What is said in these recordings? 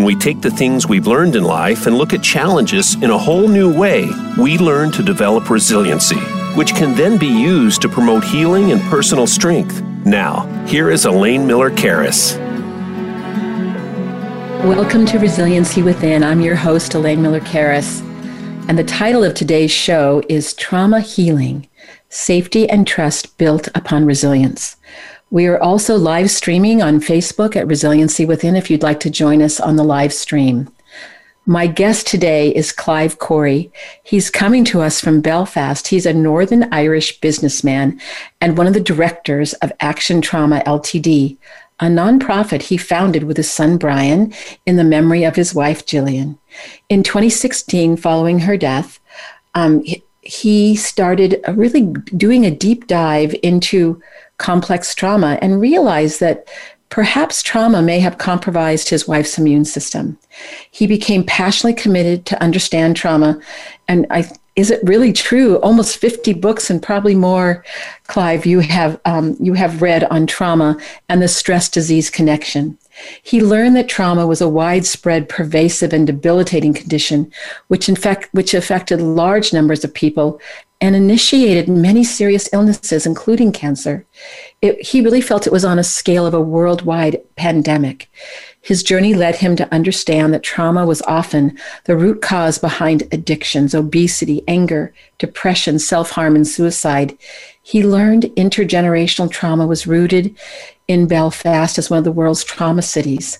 When we take the things we've learned in life and look at challenges in a whole new way, we learn to develop resiliency, which can then be used to promote healing and personal strength. Now, here is Elaine Miller Karas. Welcome to Resiliency Within. I'm your host, Elaine Miller Karas. And the title of today's show is Trauma Healing Safety and Trust Built Upon Resilience. We are also live streaming on Facebook at Resiliency Within if you'd like to join us on the live stream. My guest today is Clive Corry. He's coming to us from Belfast. He's a Northern Irish businessman and one of the directors of Action Trauma Ltd, a nonprofit he founded with his son Brian in the memory of his wife Gillian. In 2016, following her death, um, he started really doing a deep dive into complex trauma and realized that perhaps trauma may have compromised his wife's immune system. He became passionately committed to understand trauma. And I, is it really true? Almost 50 books and probably more, Clive, you have, um, you have read on trauma and the stress disease connection. He learned that trauma was a widespread, pervasive, and debilitating condition, which, in fact, which affected large numbers of people and initiated many serious illnesses, including cancer. It, he really felt it was on a scale of a worldwide pandemic. His journey led him to understand that trauma was often the root cause behind addictions, obesity, anger, depression, self harm, and suicide. He learned intergenerational trauma was rooted in Belfast as one of the world's trauma cities.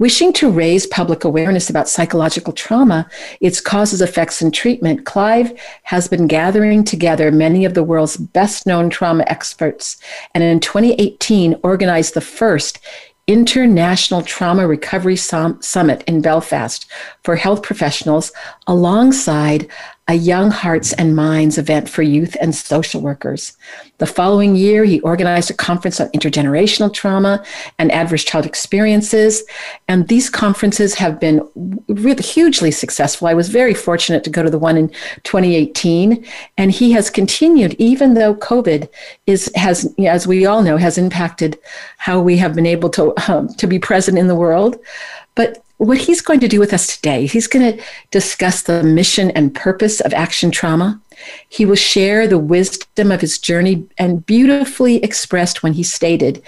Wishing to raise public awareness about psychological trauma, its causes, effects, and treatment, Clive has been gathering together many of the world's best known trauma experts and in 2018 organized the first International Trauma Recovery Summit in Belfast for health professionals alongside a Young Hearts and Minds event for youth and social workers. The following year, he organized a conference on intergenerational trauma and adverse child experiences. And these conferences have been really hugely successful. I was very fortunate to go to the one in 2018. And he has continued, even though COVID is, has, as we all know, has impacted how we have been able to, um, to be present in the world. But what he's going to do with us today, he's going to discuss the mission and purpose of Action Trauma. He will share the wisdom of his journey and beautifully expressed when he stated,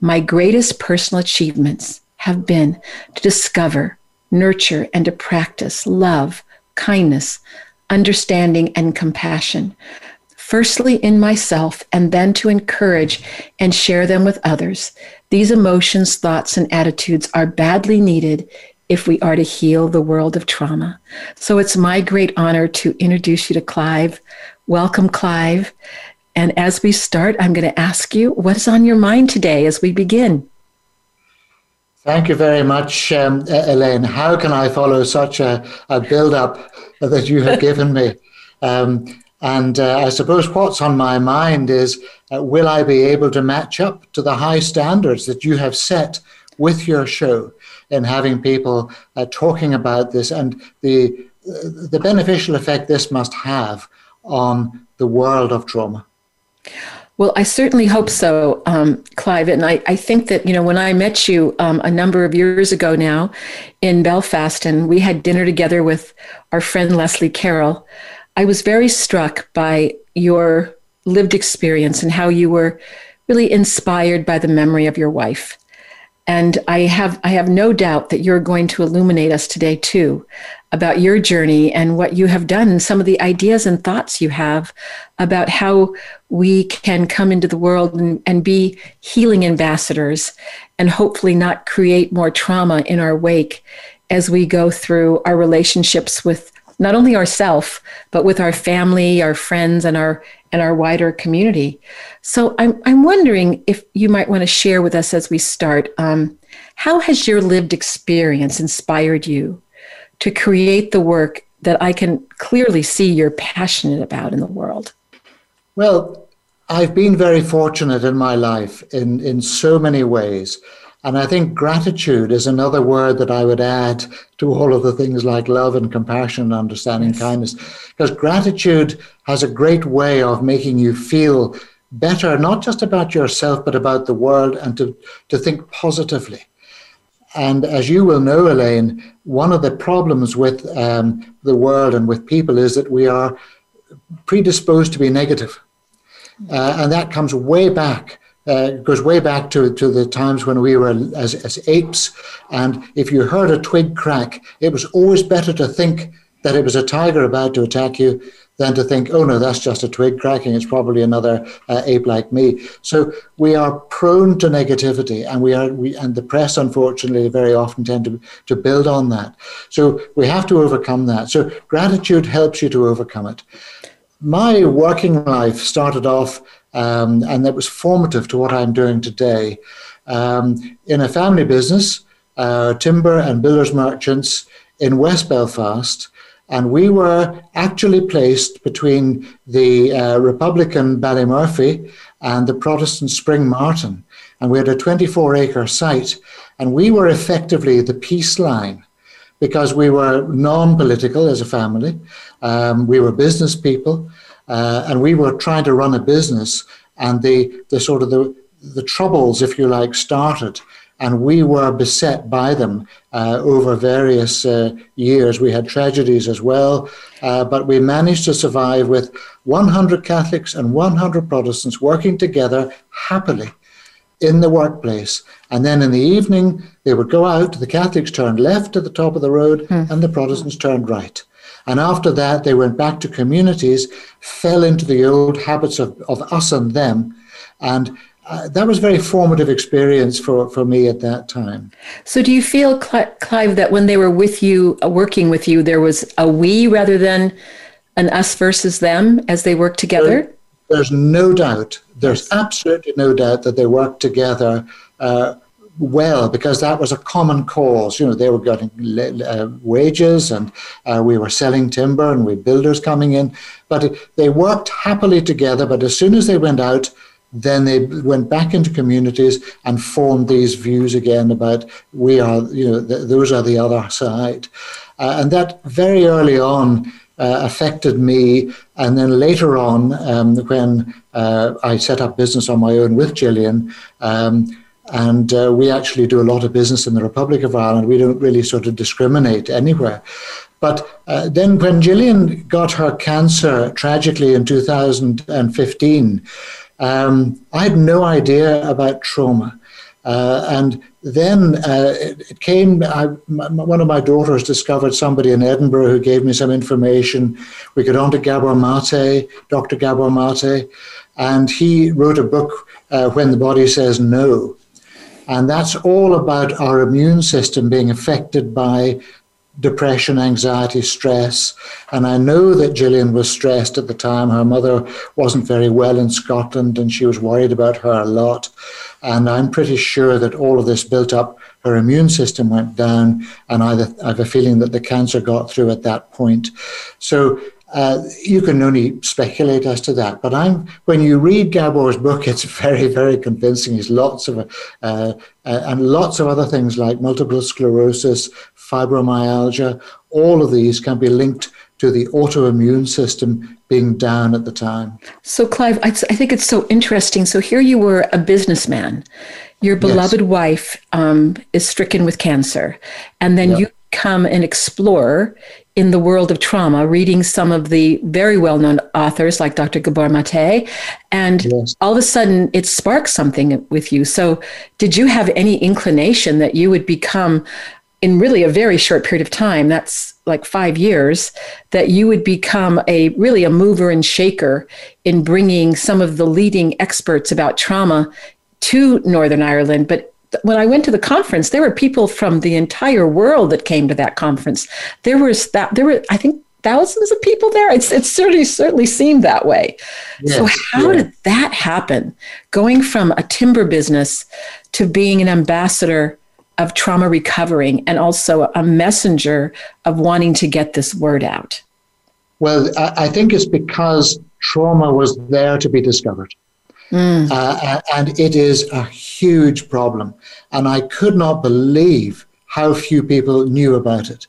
My greatest personal achievements have been to discover, nurture, and to practice love, kindness, understanding, and compassion. Firstly, in myself, and then to encourage and share them with others. These emotions, thoughts, and attitudes are badly needed if we are to heal the world of trauma. So it's my great honor to introduce you to Clive. Welcome, Clive. And as we start, I'm going to ask you what is on your mind today as we begin? Thank you very much, um, Elaine. How can I follow such a, a build up that you have given me? Um, and uh, I suppose what's on my mind is uh, will I be able to match up to the high standards that you have set with your show? In having people uh, talking about this and the the beneficial effect this must have on the world of trauma. Well, I certainly hope so, um, Clive. And I, I think that, you know, when I met you um, a number of years ago now in Belfast and we had dinner together with our friend Leslie Carroll, I was very struck by your lived experience and how you were really inspired by the memory of your wife. And I have, I have no doubt that you're going to illuminate us today too about your journey and what you have done and some of the ideas and thoughts you have about how we can come into the world and, and be healing ambassadors and hopefully not create more trauma in our wake as we go through our relationships with not only ourself but with our family our friends and our and our wider community. So I'm, I'm wondering if you might want to share with us as we start um, how has your lived experience inspired you to create the work that I can clearly see you're passionate about in the world? Well, I've been very fortunate in my life in, in so many ways. And I think gratitude is another word that I would add to all of the things like love and compassion and understanding, yes. kindness. Because gratitude has a great way of making you feel better, not just about yourself, but about the world and to, to think positively. And as you will know, Elaine, one of the problems with um, the world and with people is that we are predisposed to be negative. Uh, and that comes way back uh, goes way back to, to the times when we were as, as apes. And if you heard a twig crack, it was always better to think that it was a tiger about to attack you than to think, oh no, that's just a twig cracking. It's probably another uh, ape like me. So we are prone to negativity, and we are, we, and the press, unfortunately, very often tend to to build on that. So we have to overcome that. So gratitude helps you to overcome it. My working life started off um, and that was formative to what I'm doing today. Um, in a family business, uh, timber and builders merchants in West Belfast, and we were actually placed between the uh, Republican Ballymurphy and the Protestant Springmartin. And we had a 24 acre site, and we were effectively the peace line because we were non political as a family. Um, we were business people. Uh, and we were trying to run a business, and the, the sort of the, the troubles, if you like, started. And we were beset by them uh, over various uh, years. We had tragedies as well, uh, but we managed to survive with 100 Catholics and 100 Protestants working together happily in the workplace. And then in the evening, they would go out, the Catholics turned left at the top of the road, mm. and the Protestants turned right. And after that, they went back to communities, fell into the old habits of, of us and them. And uh, that was a very formative experience for, for me at that time. So, do you feel, Clive, that when they were with you, uh, working with you, there was a we rather than an us versus them as they worked together? There, there's no doubt. There's absolutely no doubt that they worked together. Uh, well because that was a common cause. You know, they were getting uh, wages and uh, we were selling timber and we builders coming in. But they worked happily together. But as soon as they went out, then they went back into communities and formed these views again about we are, you know, th- those are the other side. Uh, and that very early on uh, affected me. And then later on, um, when uh, I set up business on my own with Gillian, um, and uh, we actually do a lot of business in the Republic of Ireland. We don't really sort of discriminate anywhere. But uh, then when Gillian got her cancer tragically in 2015, um, I had no idea about trauma. Uh, and then uh, it, came, I, my, one of my daughters discovered somebody in Edinburgh who gave me some information. We got on to Gabor Mate, Dr. Gabor Mate, and he wrote a book, uh, When the Body Says No. And that's all about our immune system being affected by depression, anxiety, stress. And I know that Gillian was stressed at the time. Her mother wasn't very well in Scotland and she was worried about her a lot. And I'm pretty sure that all of this built up. Her immune system went down, and I have a feeling that the cancer got through at that point. So uh, you can only speculate as to that. But I'm when you read Gabor's book, it's very, very convincing. He's lots of uh, uh, and lots of other things like multiple sclerosis, fibromyalgia. All of these can be linked to the autoimmune system being down at the time. So, Clive, I, I think it's so interesting. So here you were a businessman. Your beloved yes. wife um, is stricken with cancer, and then yep. you come and explore in the world of trauma, reading some of the very well known authors like Dr. Gabor Mate, and yes. all of a sudden it sparks something with you. So, did you have any inclination that you would become, in really a very short period of time, that's like five years, that you would become a really a mover and shaker in bringing some of the leading experts about trauma to Northern Ireland, but when I went to the conference, there were people from the entire world that came to that conference. There was that there were, I think, thousands of people there. It's it certainly certainly seemed that way. Yes, so how yeah. did that happen? Going from a timber business to being an ambassador of trauma recovering and also a messenger of wanting to get this word out? Well, I think it's because trauma was there to be discovered. Mm. Uh, and it is a huge problem. And I could not believe how few people knew about it.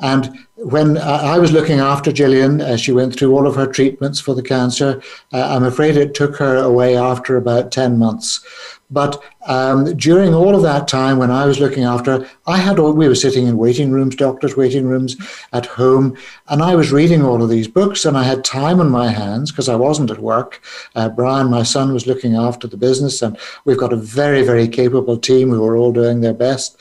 And when I was looking after Gillian as she went through all of her treatments for the cancer, uh, I'm afraid it took her away after about 10 months. But um, during all of that time, when I was looking after I had all, we were sitting in waiting rooms, doctors' waiting rooms at home, and I was reading all of these books, and I had time on my hands because I wasn't at work. Uh, Brian, my son, was looking after the business, and we've got a very, very capable team who are all doing their best.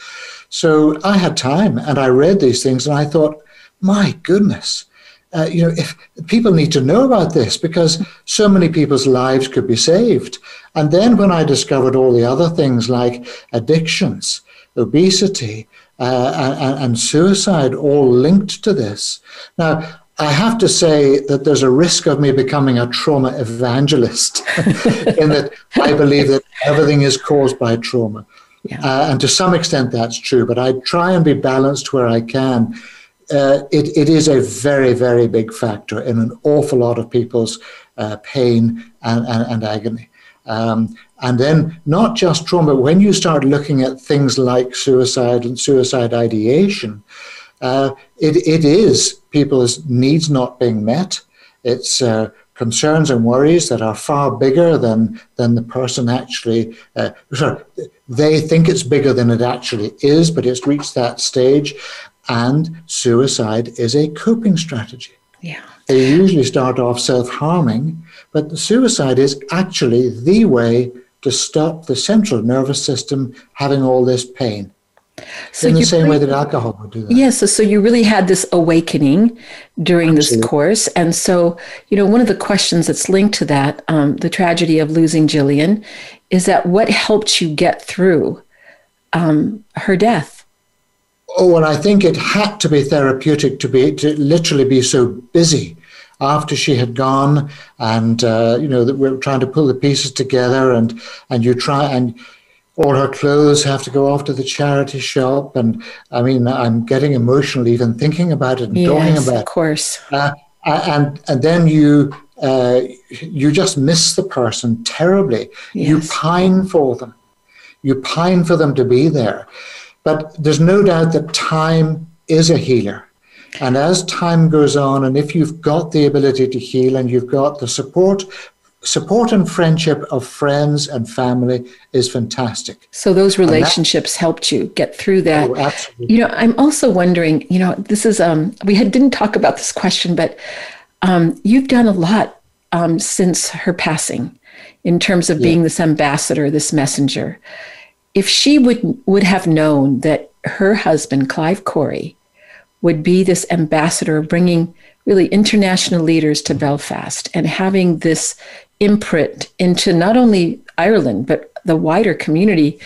So I had time, and I read these things, and I thought, my goodness. Uh, you know, if people need to know about this because so many people's lives could be saved. And then when I discovered all the other things like addictions, obesity, uh, and, and suicide all linked to this. Now, I have to say that there's a risk of me becoming a trauma evangelist in that I believe that everything is caused by trauma. Yeah. Uh, and to some extent that's true, but I try and be balanced where I can. Uh, it, it is a very, very big factor in an awful lot of people's uh, pain and, and, and agony. Um, and then not just trauma, when you start looking at things like suicide and suicide ideation, uh, it, it is people's needs not being met. It's uh, concerns and worries that are far bigger than, than the person actually, uh, sorry, they think it's bigger than it actually is, but it's reached that stage. And suicide is a coping strategy. Yeah. They usually start off self harming but the suicide is actually the way to stop the central nervous system having all this pain. So in the same really, way that alcohol would do that. Yes. so, so, you really had this awakening during Absolutely. this course. And so, you know, one of the questions that's linked to that, um, the tragedy of losing Gillian, is that what helped you get through um, her death? Oh, and I think it had to be therapeutic to be to literally be so busy after she had gone, and uh, you know that we are trying to pull the pieces together, and and you try and all her clothes have to go off to the charity shop, and I mean I'm getting emotional even thinking about it and yes, talking about. Of course. Uh, and and then you uh, you just miss the person terribly. Yes. You pine for them. You pine for them to be there. But there's no doubt that time is a healer. And as time goes on, and if you've got the ability to heal and you've got the support, support and friendship of friends and family is fantastic. So those relationships helped you get through that. Oh, absolutely. You know, I'm also wondering, you know, this is um we had didn't talk about this question, but um you've done a lot um since her passing in terms of yeah. being this ambassador, this messenger. If she would would have known that her husband, Clive Corry, would be this ambassador bringing really international leaders to Belfast and having this imprint into not only Ireland but the wider community.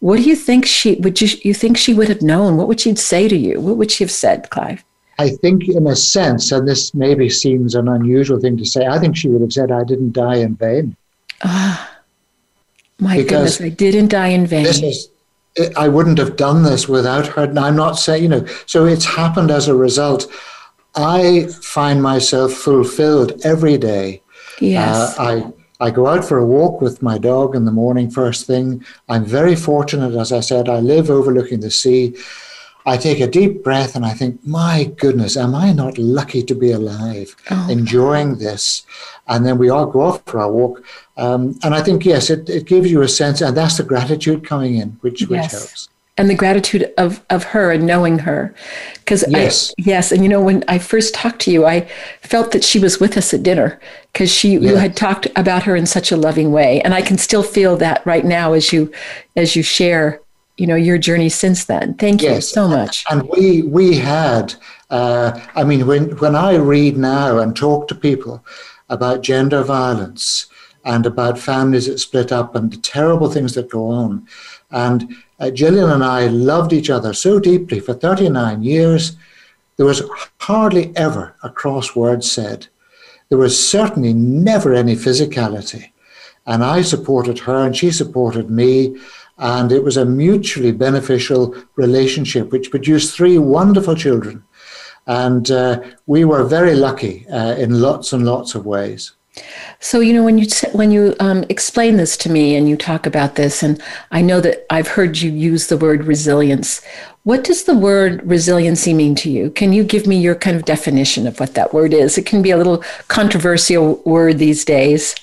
What do you think she would you, you think she would have known? What would she say to you? What would she have said, Clive? I think, in a sense, and this maybe seems an unusual thing to say, I think she would have said, "I didn't die in vain." Ah, my because goodness, I didn't die in vain. This is I wouldn't have done this without her. And I'm not saying, you know, so it's happened as a result. I find myself fulfilled every day. Yes. Uh, I I go out for a walk with my dog in the morning first thing. I'm very fortunate, as I said, I live overlooking the sea. I take a deep breath and I think, my goodness, am I not lucky to be alive, oh. enjoying this? And then we all go off for our walk. Um, and I think, yes, it, it gives you a sense, and that's the gratitude coming in, which, yes. which helps. And the gratitude of, of her and knowing her. Because yes. I, yes. And you know, when I first talked to you, I felt that she was with us at dinner because she, you had talked about her in such a loving way. And I can still feel that right now as you, as you share, you know, your journey since then. Thank yes. you so much. And we, we had, uh, I mean, when, when I read now and talk to people about gender violence, and about families that split up and the terrible things that go on. And uh, Gillian and I loved each other so deeply for 39 years. There was hardly ever a cross word said. There was certainly never any physicality. And I supported her and she supported me. And it was a mutually beneficial relationship, which produced three wonderful children. And uh, we were very lucky uh, in lots and lots of ways. So you know when you when you um, explain this to me and you talk about this, and I know that I've heard you use the word resilience. What does the word resiliency mean to you? Can you give me your kind of definition of what that word is? It can be a little controversial word these days.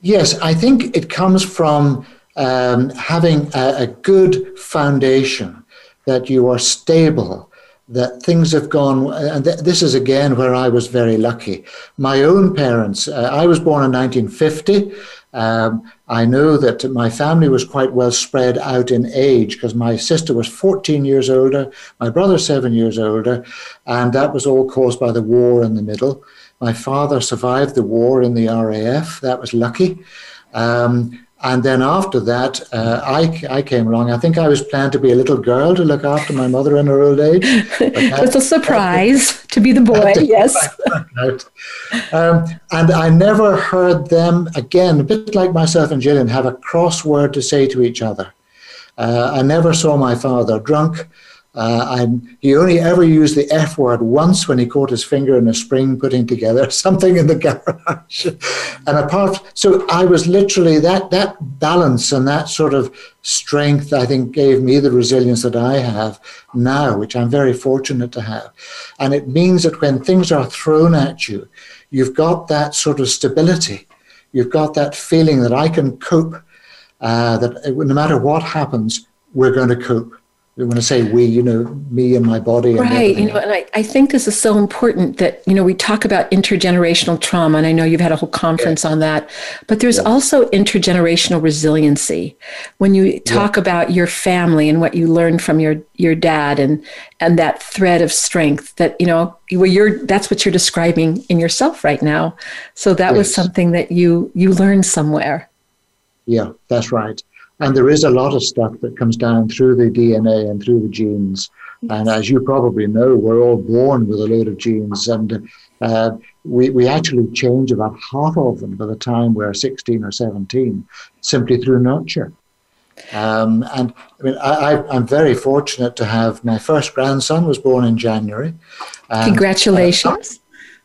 Yes, I think it comes from um, having a, a good foundation, that you are stable, that things have gone, and th- this is again where I was very lucky. My own parents, uh, I was born in 1950. Um, I know that my family was quite well spread out in age because my sister was 14 years older, my brother seven years older, and that was all caused by the war in the middle. My father survived the war in the RAF. That was lucky. Um, and then after that, uh, I, I came along. I think I was planned to be a little girl to look after my mother in her old age. it was a surprise to be the boy, yes. um, and I never heard them, again, a bit like myself and Gillian, have a cross word to say to each other. Uh, I never saw my father drunk. Uh, he only ever used the F word once when he caught his finger in a spring putting together something in the garage. and apart, so I was literally that that balance and that sort of strength. I think gave me the resilience that I have now, which I'm very fortunate to have. And it means that when things are thrown at you, you've got that sort of stability. You've got that feeling that I can cope. Uh, that no matter what happens, we're going to cope when I say we, you know, me and my body. And right. You know, and I, I think this is so important that, you know, we talk about intergenerational trauma, and I know you've had a whole conference on that, but there's also intergenerational resiliency. When you talk about your family and what you learned from your, your dad and, and that thread of strength that, you know, where you're, that's what you're describing in yourself right now. So that yes. was something that you, you learned somewhere. Yeah, that's right. And there is a lot of stuff that comes down through the DNA and through the genes. And as you probably know, we're all born with a load of genes, and uh, we, we actually change about half of them by the time we're 16 or 17, simply through nurture. Um, and I mean, I, am very fortunate to have my first grandson was born in January. Congratulations.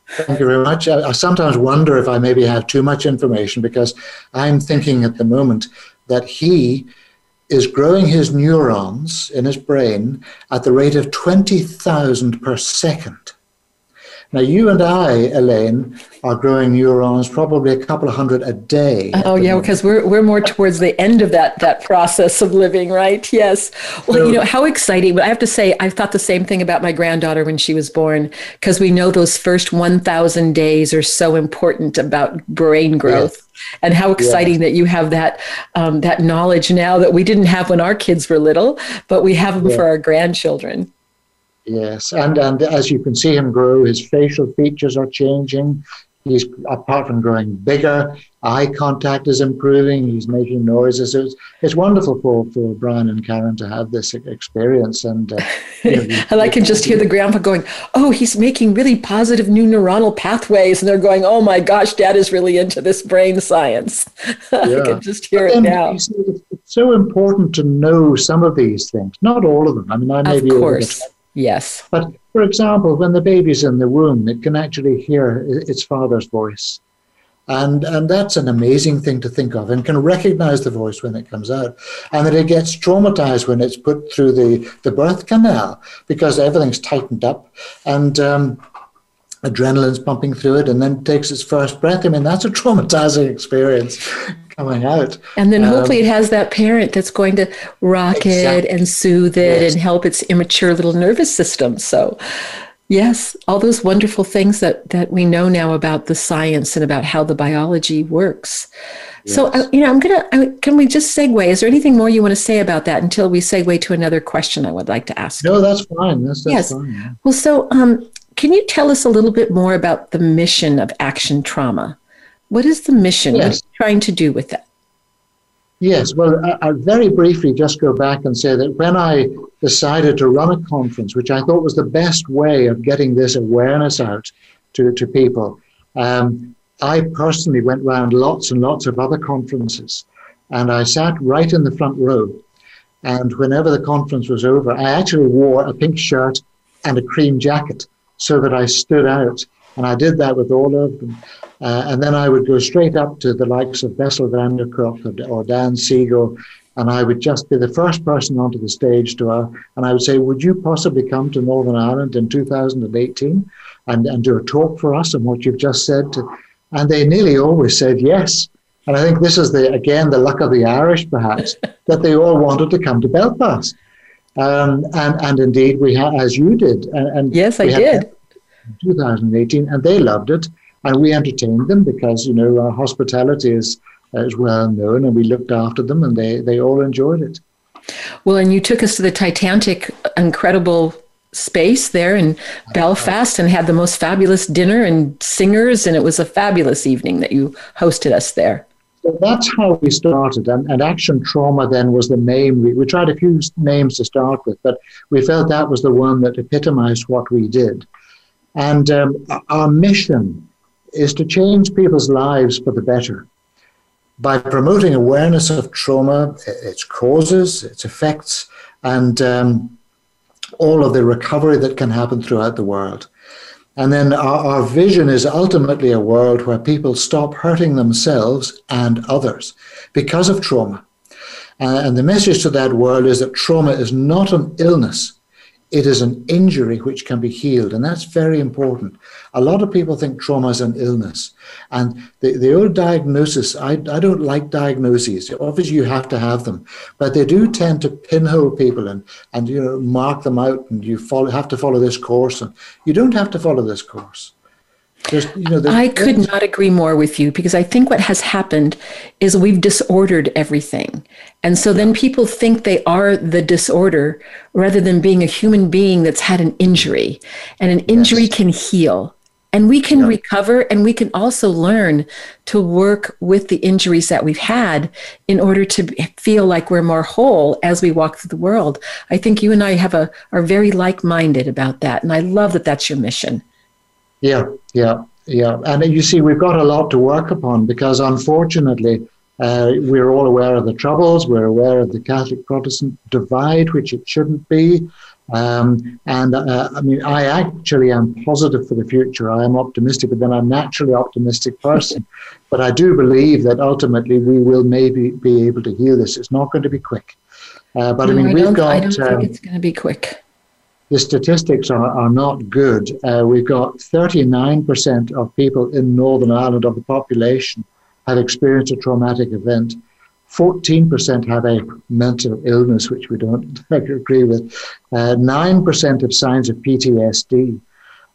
Uh, thank you very much. I, I, sometimes wonder if I maybe have too much information because I'm thinking at the moment that he is growing his neurons in his brain at the rate of 20,000 per second. Now, you and I, Elaine, are growing neurons probably a couple of hundred a day. Oh, yeah, moment. because we're, we're more towards the end of that, that process of living, right? Yes. Well, so, you know, how exciting. But I have to say, I thought the same thing about my granddaughter when she was born, because we know those first 1,000 days are so important about brain growth. Yes. And how exciting yes. that you have that um, that knowledge now that we didn't have when our kids were little, but we have them yeah. for our grandchildren. Yes, and and as you can see him grow, his facial features are changing. He's apart from growing bigger, eye contact is improving. He's making noises. It's, it's wonderful for, for Brian and Karen to have this experience. And, uh, and I can just hear the grandpa going, "Oh, he's making really positive new neuronal pathways," and they're going, "Oh my gosh, Dad is really into this brain science." Yeah. I can just hear it now. it's so important to know some of these things, not all of them. I mean, I may of be course. Yes. But for example, when the baby's in the womb, it can actually hear its father's voice. And, and that's an amazing thing to think of and can recognize the voice when it comes out. And that it gets traumatized when it's put through the, the birth canal because everything's tightened up and um, adrenaline's pumping through it and then takes its first breath. I mean, that's a traumatizing experience coming out. And then hopefully um, it has that parent that's going to rock exactly. it and soothe it yes. and help its immature little nervous system. So, yes, all those wonderful things that, that we know now about the science and about how the biology works. Yes. So, uh, you know, I'm going to, I, can we just segue? Is there anything more you want to say about that until we segue to another question I would like to ask? No, that's fine. That's, that's yes. fine. Well, so um, can you tell us a little bit more about the mission of Action Trauma? What is the mission? Yes. What are you trying to do with that? Yes, well, I, will very briefly just go back and say that when I decided to run a conference, which I thought was the best way of getting this awareness out to, to people, um, I personally went around lots and lots of other conferences and I sat right in the front row. And whenever the conference was over, I actually wore a pink shirt and a cream jacket so that I stood out. And I did that with all of them. Uh, and then I would go straight up to the likes of Bessel van der Kolk or, Dan Siegel, and I would just be the first person onto the stage to, uh, and I would say, Would you possibly come to Northern Ireland in 2018 and, and do a talk for us on what you've just said? To, and they nearly always said yes. And I think this is the again the luck of the Irish, perhaps, that they all wanted to come to Belfast. Um, and and indeed we had, as you did, and, and yes, I did. 2018, and they loved it, and we entertained them because you know our hospitality is is well known, and we looked after them, and they they all enjoyed it. Well, and you took us to the Titanic, incredible space there in Belfast and had the most fabulous dinner and singers, and it was a fabulous evening that you hosted us there. So that's how we started. And, and Action Trauma then was the name. We, we tried a few names to start with, but we felt that was the one that epitomized what we did. And um, our mission is to change people's lives for the better by promoting awareness of trauma, its causes, its effects, and um, all of the recovery that can happen throughout the world. And then our, our vision is ultimately a world where people stop hurting themselves and others because of trauma. Uh, and the message to that world is that trauma is not an illness, it is an injury which can be healed. And that's very important. A lot of people think trauma is an illness. And the, the old diagnosis, I, I don't like diagnoses. Obviously, you have to have them, but they do tend to pinhole people and, and you know, mark them out and you follow, have to follow this course. And you don't have to follow this course. You know, I could not agree more with you because I think what has happened is we've disordered everything. And so then people think they are the disorder rather than being a human being that's had an injury. And an injury yes. can heal. And we can yeah. recover and we can also learn to work with the injuries that we've had in order to feel like we're more whole as we walk through the world. I think you and I have a are very like-minded about that and I love that that's your mission. Yeah, yeah, yeah. And you see, we've got a lot to work upon because unfortunately, uh, we're all aware of the troubles. We're aware of the Catholic Protestant divide, which it shouldn't be. Um, and uh, I mean, I actually am positive for the future. I am optimistic, but then I'm naturally optimistic person. but I do believe that ultimately we will maybe be able to heal this. It's not going to be quick. Uh, but no, I mean, I we've got. I don't um, think it's going to be quick the statistics are, are not good. Uh, we've got 39% of people in Northern Ireland of the population have experienced a traumatic event. 14% have a mental illness, which we don't agree with. Uh, 9% have signs of PTSD.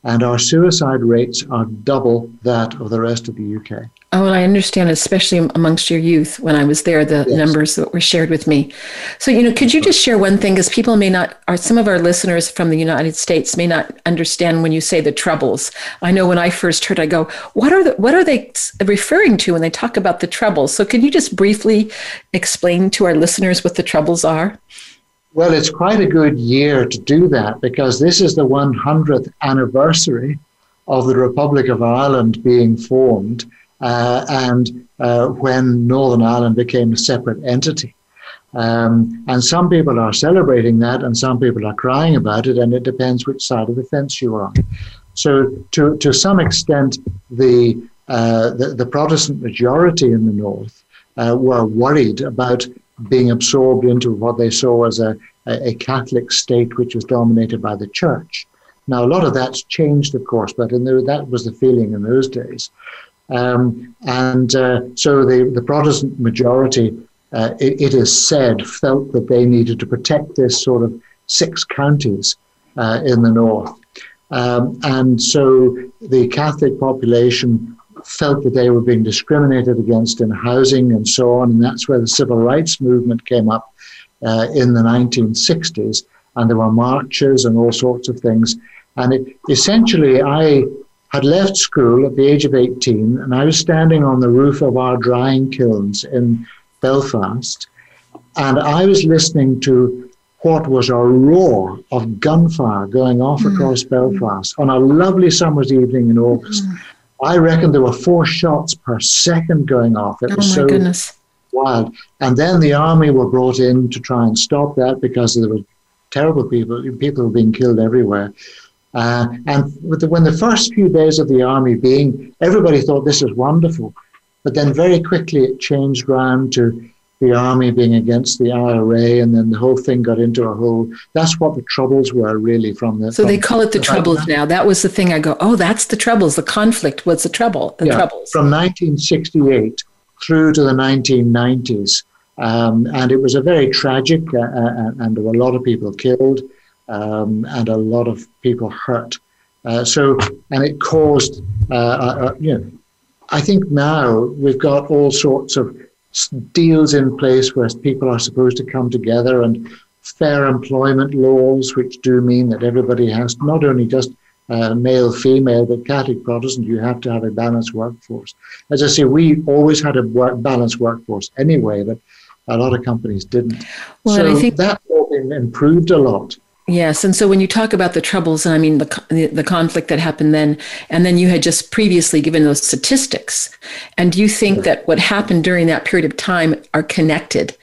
And our suicide rates are double that of the rest of the UK. Oh, and I understand, especially amongst your youth. When I was there, the yes. numbers that were shared with me. So, you know, could you just share one thing? Because people may not, or some of our listeners from the United States may not understand when you say the troubles. I know when I first heard, I go, "What are the, what are they referring to when they talk about the troubles?" So, can you just briefly explain to our listeners what the troubles are? Well, it's quite a good year to do that because this is the 100th anniversary of the Republic of Ireland being formed uh, and uh, when Northern Ireland became a separate entity. Um, and some people are celebrating that, and some people are crying about it, and it depends which side of the fence you are on. So, to, to some extent, the, uh, the, the, Protestant majority in the North uh, were worried about being absorbed into what they saw as a, a Catholic state which was dominated by the church. Now, a lot of that's changed, of course, but in the, that was the feeling in those days. Um, and uh, so the, the Protestant majority, uh, it, it is said, felt that they needed to protect this sort of six counties uh, in the north. Um, and so the Catholic population felt that they were being discriminated against in housing and so on. And that's where the civil rights movement came up uh, in the 1960s. And there were marches and all sorts of things. And it, essentially, I had left school at the age of 18, and I was standing on the roof of our drying kilns in Belfast, and I was listening to what was a roar of gunfire going off mm. across Belfast on a lovely summer's evening in August. Mm. I reckon there were four shots per second going off. It oh was so, goodness. wild. And then the army were brought in to try and stop that because there were terrible people, people were being killed everywhere. Uh, and the, when the first few days of the army being, everybody thought this is wonderful. But then very quickly it changed round to the army being against the IRA, and then the whole thing got into a whole. That's what the troubles were really from the. So from, they call it the troubles now. That was the thing. I go, oh, that's the troubles. The conflict was the trouble. The yeah, troubles from 1968 through to the 1990s, um, and it was a very tragic, uh, uh, and there were a lot of people killed, um, and a lot of people hurt. Uh, so, and it caused, uh, uh, uh, you know, I think now we've got all sorts of deals in place where people are supposed to come together and fair employment laws, which do mean that everybody has not only just uh, male, female, but Catholic Protestant, you have to have a balanced workforce. As I say, we always had a work, balanced workforce anyway, but a lot of companies didn't. Well, so I think that improved a lot. Yes, and so when you talk about the troubles, and I mean the, the, the conflict that happened then, and then you had just previously given those statistics, and do you think that what happened during that period of time are connected?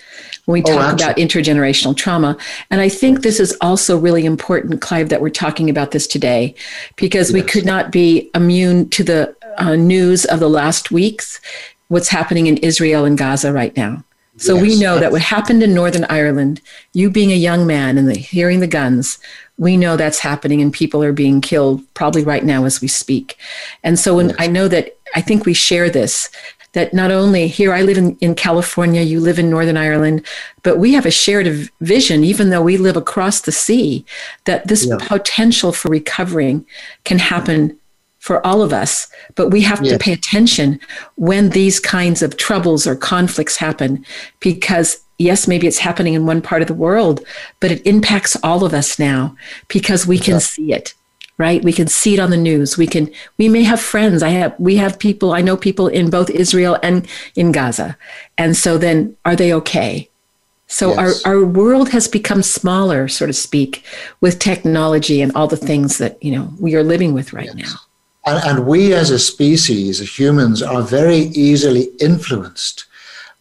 When we oh, talk oh, about intergenerational trauma. And I think this is also really important, Clive, that we're talking about this today, because yes. we could not be immune to the uh, news of the last weeks, what's happening in Israel and Gaza right now. So yes. we know that what happened in Northern Ireland, you being a young man and the, hearing the guns, we know that's happening and people are being killed probably right now as we speak. And so when. I know that I think we share this, that not only here I live in, in California, you live in Northern Ireland, but we have a shared vision, even though we live across the sea, that this yeah. potential for recovering can happen for all of us, but we have yes. to pay attention when these kinds of troubles or conflicts happen because yes, maybe it's happening in one part of the world, but it impacts all of us now because we can see it. Right? We can see it on the news. We can we may have friends. I have we have people, I know people in both Israel and in Gaza. And so then are they okay? So yes. our, our world has become smaller, so to speak, with technology and all the things that, you know, we are living with right yes. now. And, and we as a species, as humans, are very easily influenced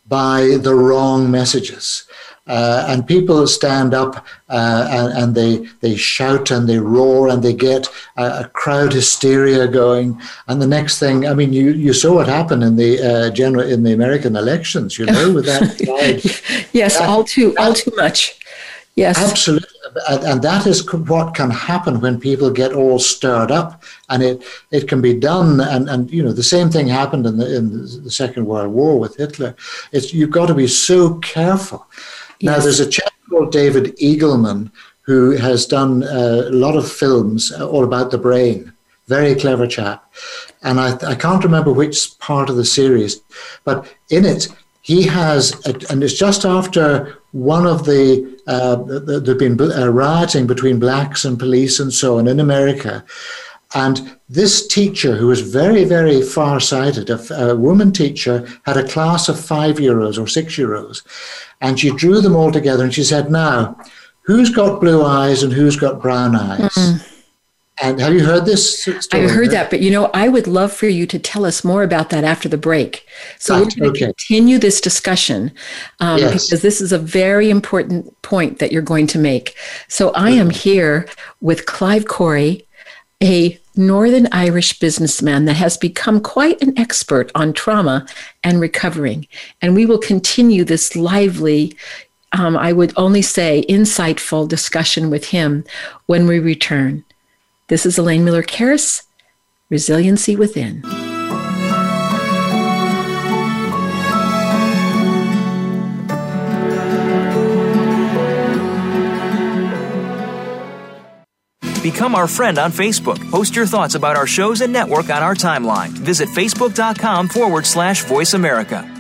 by the wrong messages. Uh, and people stand up uh, and, and, they they shout and they roar and they get a, a, crowd hysteria going. And the next thing, I mean, you, you saw what happened in the uh, general in the American elections. You know, with that. yes, that, all too all too much. Yes, absolutely and that is what can happen when people get all stirred up and it, it can be done and, and you know the same thing happened in the in the second world war with hitler. It's you've got to be so careful. Yes. now there's a chap called david eagleman who has done uh, a lot of films uh, all about the brain. Very clever chap. And I, I can't remember which part of the series but in it he has, and it's just after one of the, uh, there've been uh, rioting between blacks and police and so on in America. And this teacher, who was very, very far sighted, a, a woman teacher, had a class of five year olds or six year olds. And she drew them all together and she said, Now, who's got blue eyes and who's got brown eyes? Mm-hmm. And have you heard this story? I heard that, but you know, I would love for you to tell us more about that after the break. So we're going to okay. continue this discussion um, yes. because this is a very important point that you're going to make. So I am here with Clive Corry, a Northern Irish businessman that has become quite an expert on trauma and recovering. And we will continue this lively, um, I would only say, insightful discussion with him when we return. This is Elaine Miller Karas, Resiliency Within. Become our friend on Facebook. Post your thoughts about our shows and network on our timeline. Visit facebook.com forward slash voice America.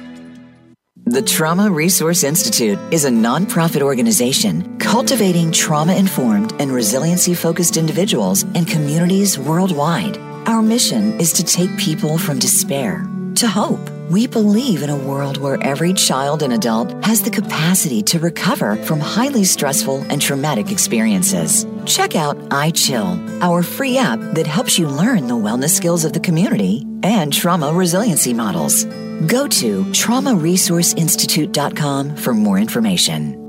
The Trauma Resource Institute is a nonprofit organization cultivating trauma informed and resiliency focused individuals and communities worldwide. Our mission is to take people from despair to hope. We believe in a world where every child and adult has the capacity to recover from highly stressful and traumatic experiences. Check out iChill, our free app that helps you learn the wellness skills of the community and trauma resiliency models. Go to traumaresourceinstitute.com for more information.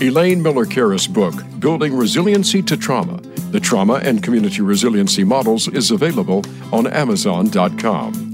Elaine Miller Karas' book, Building Resiliency to Trauma The Trauma and Community Resiliency Models, is available on Amazon.com.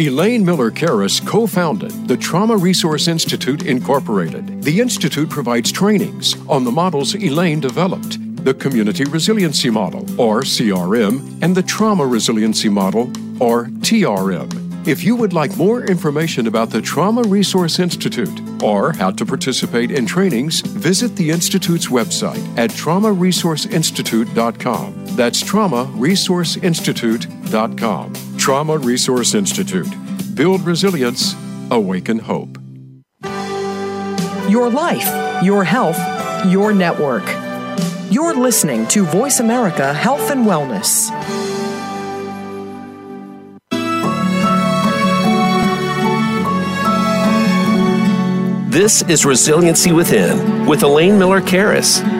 Elaine Miller Karas co founded the Trauma Resource Institute, Incorporated. The Institute provides trainings on the models Elaine developed the Community Resiliency Model, or CRM, and the Trauma Resiliency Model, or TRM. If you would like more information about the Trauma Resource Institute or how to participate in trainings, visit the Institute's website at traumaresourceinstitute.com. That's traumaresourceinstitute.com. Trauma Resource Institute. Build resilience, awaken hope. Your life, your health, your network. You're listening to Voice America Health and Wellness. This is Resiliency Within with Elaine Miller Karas.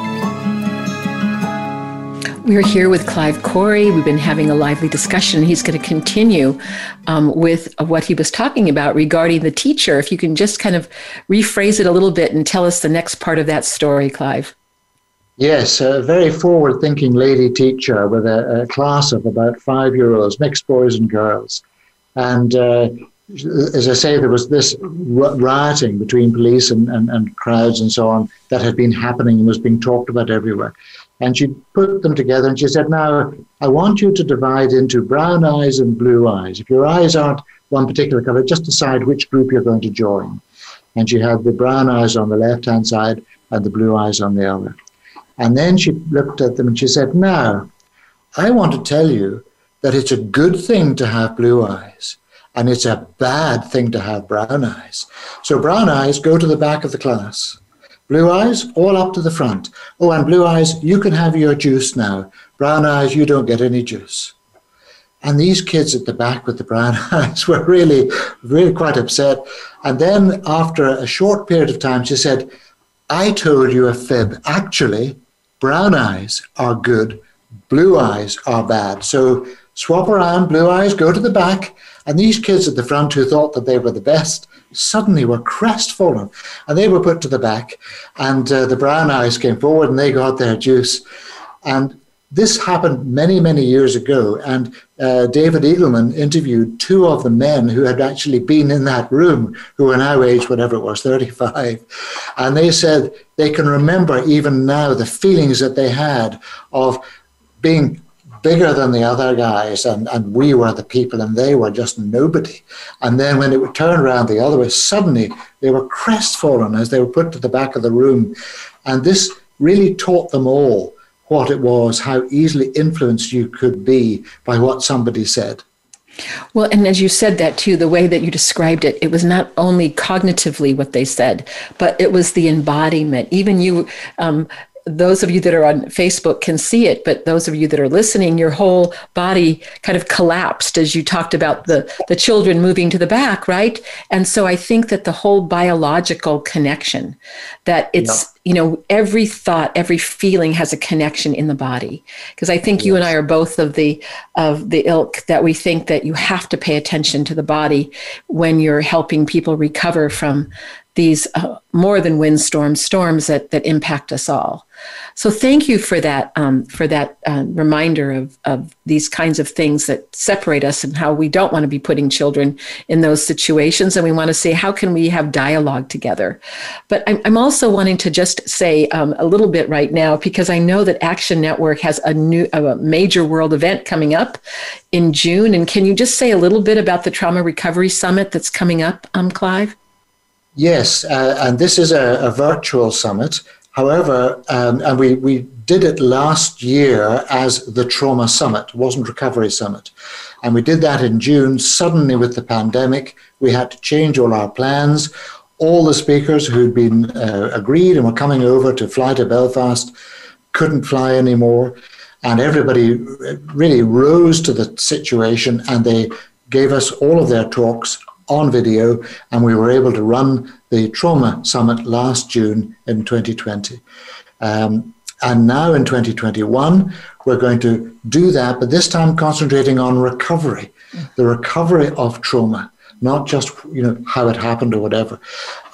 We're here with Clive Corry. We've been having a lively discussion. He's going to continue um, with what he was talking about regarding the teacher. If you can just kind of rephrase it a little bit and tell us the next part of that story, Clive. Yes, a very forward thinking lady teacher with a, a, class of about five year olds, mixed boys and girls. And uh, as I say, there was this rioting between police and, and, and crowds and so on that had been happening and was being talked about everywhere. And she put them together and she said, Now, I want you to divide into brown eyes and blue eyes. If your eyes aren't one particular color, just decide which group you're going to join. And she had the brown eyes on the left hand side and the blue eyes on the other. And then she looked at them and she said, Now, I want to tell you that it's a good thing to have blue eyes and it's a bad thing to have brown eyes. So, brown eyes go to the back of the class Blue eyes, all up to the front. Oh, and blue eyes, you can have your juice now. Brown eyes, you don't get any juice. And these kids at the back with the brown eyes were really, really quite upset. And then after a short period of time, she said, I told you a fib. Actually, brown eyes are good, blue eyes are bad. So swap around, blue eyes, go to the back. And these kids at the front who thought that they were the best suddenly were crestfallen. And they were put to the back. And uh, the brown eyes came forward and they got their juice. And this happened many many years ago. And uh, david eagleman interviewed two of the men who had actually been in that room who were now aged whatever it was 35 and they said they can remember even now the feelings that they had of being bigger than the other guys, and, and we were the people, and they were just nobody. And then when it would turn around the other way, suddenly they were crestfallen as they were put to the back of the room. And this really taught them all what it was, how easily influenced you could be by what somebody said. Well, and as you said that too, the way that you described it, it was not only cognitively what they said, but it was the embodiment. Even you um, those of you that are on Facebook can see it, but those of you that are listening, your whole body kind of collapsed as you talked about the, the children moving to the back, right? And so I think that the whole biological connection, that it's, you know, every thought, every feeling has a connection in the body. Because I think yes. you and I are both of the of the ilk that we think that you have to pay attention to the body when you're helping people recover from these uh, more than windstorm storms that that impact us all. So thank you for that um, for that uh, reminder of of these kinds of things that separate us and how we don't want to be putting children in those situations, and we want to say how can we have dialogue together. But I'm, I'm also wanting to just say um, a little bit right now because I know that Action Network has a new a major world event coming up in June, and can you just say a little bit about the Trauma Recovery Summit that's coming up, um, Clive? Yes, uh, and this is a, a virtual summit. However, um, and we, we did it last year as the Trauma Summit, wasn't Recovery Summit. And we did that in June. Suddenly, with the pandemic, we had to change all our plans. All the speakers who'd been uh, agreed and were coming over to fly to Belfast couldn't fly anymore. And everybody really rose to the situation and they gave us all of their talks on video. And we were able to run the Trauma Summit last June in 2020. Um, and now in 2021, we're going to do that, but this time concentrating on recovery, the recovery of trauma not just you know how it happened or whatever.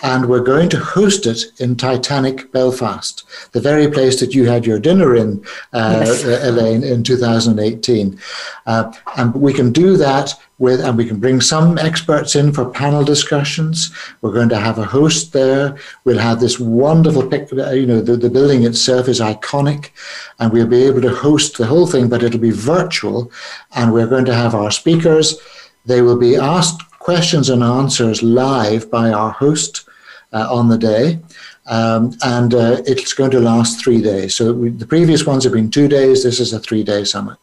And we're going to host it in Titanic Belfast, the very place that you had your dinner in, uh, yes. Uh, Elaine, in 2018. Uh, and we can do that with, and we can bring some experts in for panel discussions. We're going to have a host there. We'll have this wonderful picture. Uh, you know, the, the building itself is iconic, and we'll be able to host the whole thing, but it'll be virtual. And we're going to have our speakers. They will be asked questions and answers live by our host uh, on the day. Um, and uh, it's going to last three days. So we, the previous ones have been two days. This is a three-day summit.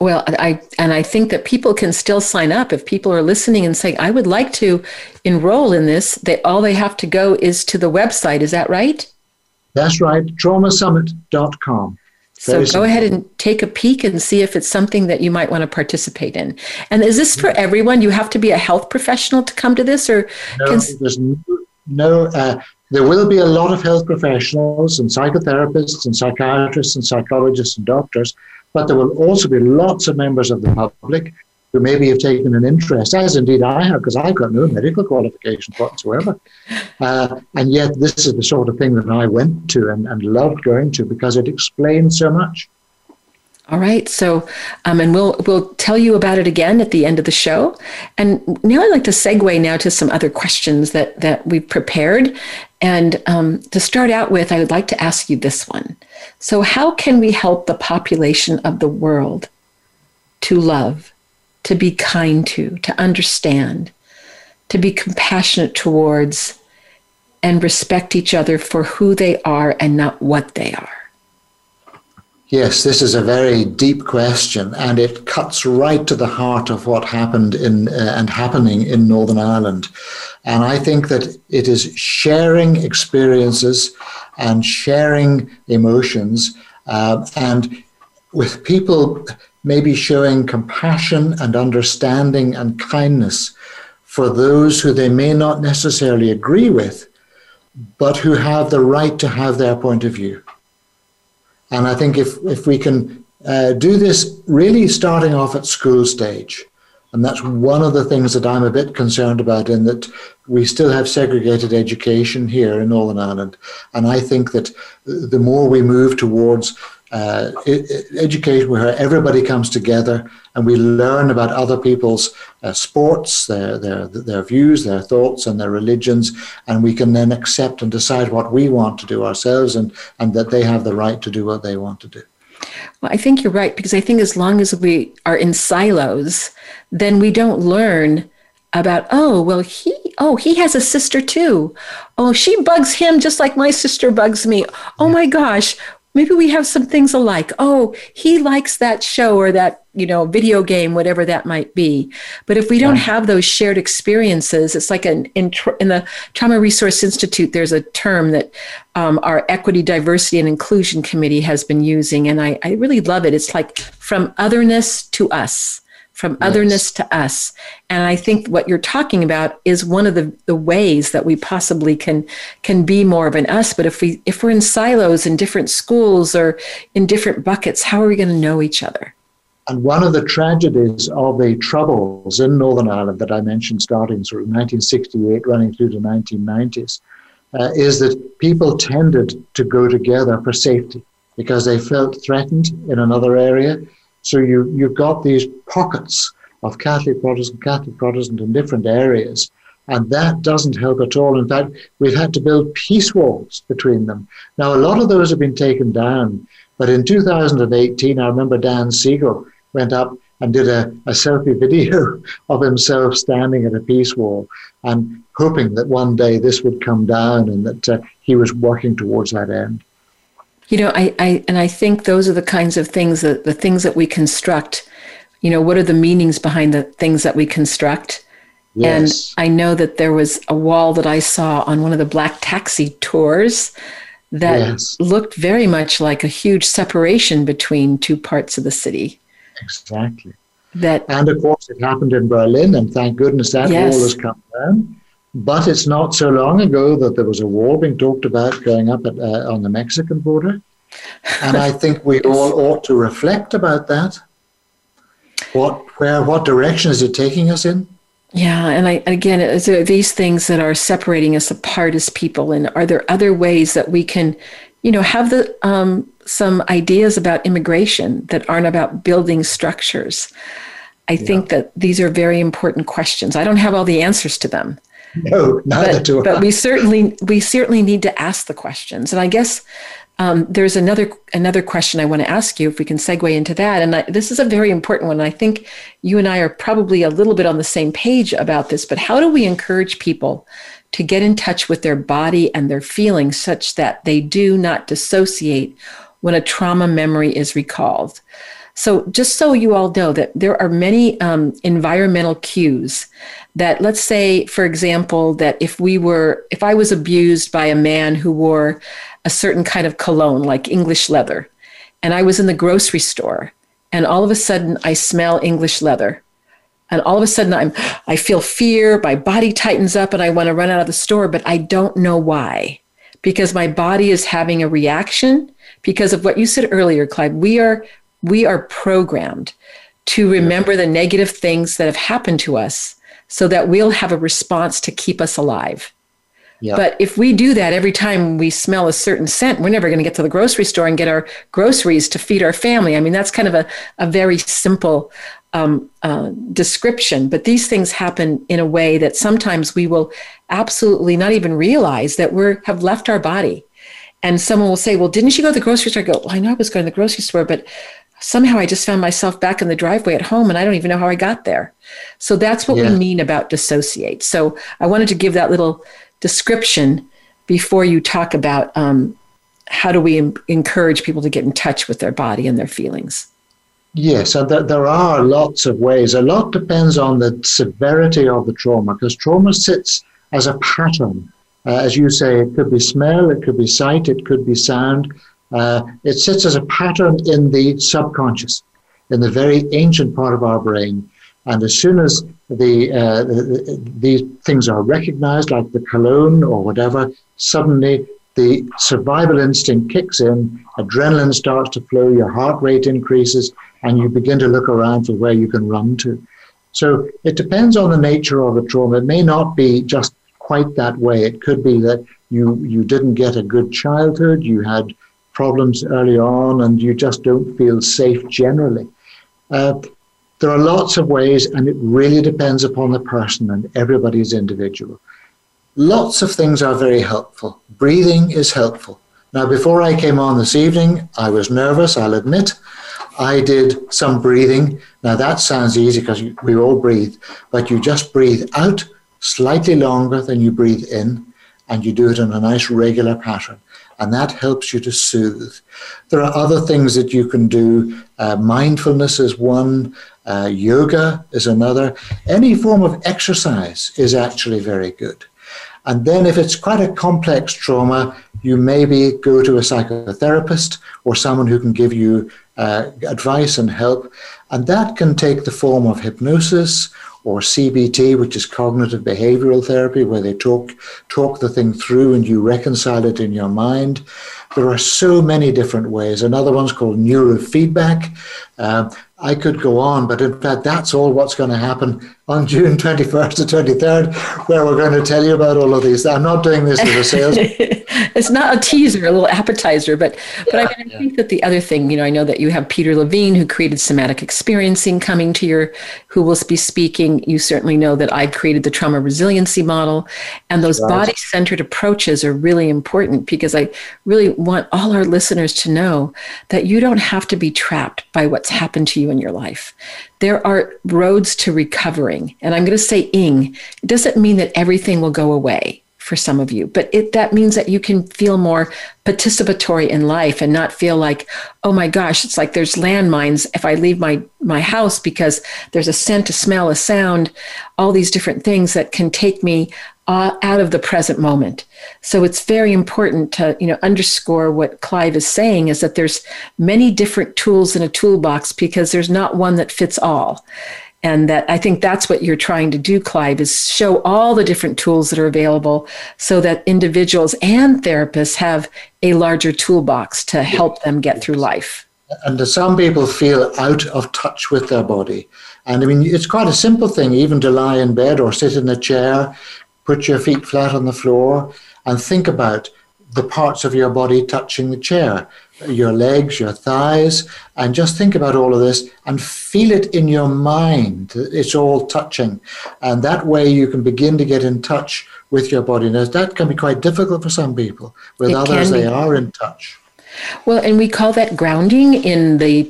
Well, I and I think that people can still sign up if people are listening and saying, "I would like to enroll in this." That all they have to go is to the website. Is that right? That's right. Traumasummit.com. So go ahead and take a peek and see if it's something that you might want to participate in. And is this for everyone? You have to be a health professional to come to this, or no? Can... There's no. Uh, there will be a lot of health professionals and psychotherapists and psychiatrists and psychologists and doctors, but there will also be lots of members of the public who maybe have taken an interest, as indeed I have, because I've got no medical qualifications whatsoever. Uh, and yet, this is the sort of thing that I went to and, and loved going to because it explained so much. All right. So, um, and we'll we'll tell you about it again at the end of the show. And now I'd like to segue now to some other questions that that we've prepared. And um, to start out with, I would like to ask you this one. So, how can we help the population of the world to love to be kind to, to understand, to be compassionate towards, and respect each other for who they are and not what they are? Yes, this is a very deep question, and it cuts right to the heart of what happened in uh, and happening in Northern Ireland. And I think that it is sharing experiences and sharing emotions, uh, and with people maybe showing compassion and understanding and kindness for those who they may not necessarily agree with, but who have the right to have their point of view. And I think if, if we can uh, do this really starting off at school stage, and that's one of the things that I'm a bit concerned about in that we still have segregated education here in Northern Ireland. And I think that the more we move towards uh, education where everybody comes together and we learn about other people's uh, sports, their, their, their views, their thoughts, and their religions, and we can then accept and decide what we want to do ourselves and, and that they have the right to do what they want to do. Well, I think you're right because I think as long as we are in silos, then we don't learn about oh well he oh he has a sister too. Oh she bugs him just like my sister bugs me. Oh my gosh maybe we have some things alike. Oh, he likes that show or that, you know, video game, whatever that might be. But if we don't have those shared experiences, it's like an in, in the Trauma Resource Institute, there's a term that um, our Equity, Diversity, and Inclusion Committee has been using, and I, I really love it. It's like from otherness to us from yes. otherness to us. And I think what you're talking about is one of the, the ways that we possibly can can be more of an us. But if we if we're in silos in different schools or in different buckets, how are we going to know each other? And one of the tragedies of the troubles in Northern Ireland that I mentioned, starting sort of 1968, running through the 1990s, uh, is that people tended to go together for safety because they felt threatened in another area so you, you've got these pockets of Catholic Protestant, Catholic Protestant in different areas. And that doesn't help at all. In fact, we've had to build peace walls between them. Now, a lot of those have been taken down. But in 2018, I remember Dan Siegel went up and did a, a selfie video of himself standing at a peace wall and hoping that one day this would come down and that uh, he was working towards that end. You know, I, I and I think those are the kinds of things that the things that we construct. You know, what are the meanings behind the things that we construct? Yes. And I know that there was a wall that I saw on one of the black taxi tours that yes. looked very much like a huge separation between two parts of the city. Exactly. That and of course it happened in Berlin, and thank goodness that yes. wall has come down. But it's not so long ago that there was a wall being talked about going up at, uh, on the Mexican border, and I think we all ought to reflect about that. What, where, what direction is it taking us in? Yeah, and I again, is there these things that are separating us apart as people, and are there other ways that we can, you know, have the um, some ideas about immigration that aren't about building structures? I yeah. think that these are very important questions. I don't have all the answers to them. No, neither but, do I. But we certainly we certainly need to ask the questions, and I guess um, there's another another question I want to ask you if we can segue into that, and I, this is a very important one. I think you and I are probably a little bit on the same page about this. But how do we encourage people to get in touch with their body and their feelings such that they do not dissociate when a trauma memory is recalled? So, just so you all know that there are many um, environmental cues that, let's say, for example, that if we were, if I was abused by a man who wore a certain kind of cologne, like English leather. And I was in the grocery store, and all of a sudden I smell English leather. And all of a sudden I'm I feel fear, my body tightens up and I want to run out of the store, but I don't know why. Because my body is having a reaction because of what you said earlier, Clive. We are we are programmed to remember the negative things that have happened to us so that we'll have a response to keep us alive. But if we do that every time we smell a certain scent, we're never going to get to the grocery store and get our groceries to feed our family. I mean, that's kind of a, a very simple um, uh, description. But these things happen in a way that sometimes we will absolutely not even realize that we have left our body. And someone will say, Well, didn't you go to the grocery store? I go, well, I know I was going to the grocery store, but somehow I just found myself back in the driveway at home and I don't even know how I got there. So that's what yeah. we mean about dissociate. So I wanted to give that little description before you talk about um, how do we encourage people to get in touch with their body and their feelings. Yes, and th- there are lots of ways. A lot depends on the severity of the trauma because trauma sits as a pattern. Uh, as you say, it could be smell, it could be sight, it could be sound. Uh, it sits as a pattern in the subconscious, in the very ancient part of our brain. And as soon as the, uh, the, these things are recognized, like the cologne or whatever, suddenly the survival instinct kicks in, adrenaline starts to flow, your heart rate increases, and you begin to look around for where you can run to. So it depends on the nature of the trauma. It may not be just quite that way. It could be that you, you didn't get a good childhood, you had problems early on, and you just don't feel safe generally. Uh, there are lots of ways, and it really depends upon the person, and everybody's individual. Lots of things are very helpful. Breathing is helpful. Now, before I came on this evening, I was nervous, I'll admit. I did some breathing. Now, that sounds easy because we all breathe, but you just breathe out slightly longer than you breathe in, and you do it in a nice regular pattern and that helps you to soothe. There are other things that you can do. Uh, mindfulness is one, uh, yoga is another. Any form of exercise is actually very good. And then, if it's quite a complex trauma, you maybe go to a psychotherapist or someone who can give you uh, advice and help. And that can take the form of hypnosis or CBT, which is cognitive behavioral therapy, where they talk talk the thing through and you reconcile it in your mind. There are so many different ways. Another one's called neurofeedback. Uh, I could go on, but in fact, that's all what's going to happen on June 21st to 23rd, where we're going to tell you about all of these. I'm not doing this as a sales. it's not a teaser, a little appetizer, but but I, mean, I think that the other thing, you know, I know that you have Peter Levine who created somatic experiencing coming to your, who will be speaking. You certainly know that I've created the trauma resiliency model, and those right. body centered approaches are really important because I really want all our listeners to know that you don't have to be trapped by what's happened to you in your life there are roads to recovering. And I'm going to say ing. It doesn't mean that everything will go away for some of you, but it, that means that you can feel more participatory in life and not feel like, oh my gosh, it's like there's landmines if I leave my, my house because there's a scent, a smell, a sound, all these different things that can take me uh, out of the present moment. So it's very important to you know underscore what Clive is saying is that there's many different tools in a toolbox because there's not one that fits all. And that I think that's what you're trying to do, Clive, is show all the different tools that are available so that individuals and therapists have a larger toolbox to help them get through life. And some people feel out of touch with their body. And I mean, it's quite a simple thing, even to lie in bed or sit in a chair Put your feet flat on the floor and think about the parts of your body touching the chair, your legs, your thighs, and just think about all of this and feel it in your mind. It's all touching. And that way you can begin to get in touch with your body. Now, that can be quite difficult for some people. With it others, they are in touch. Well, and we call that grounding in the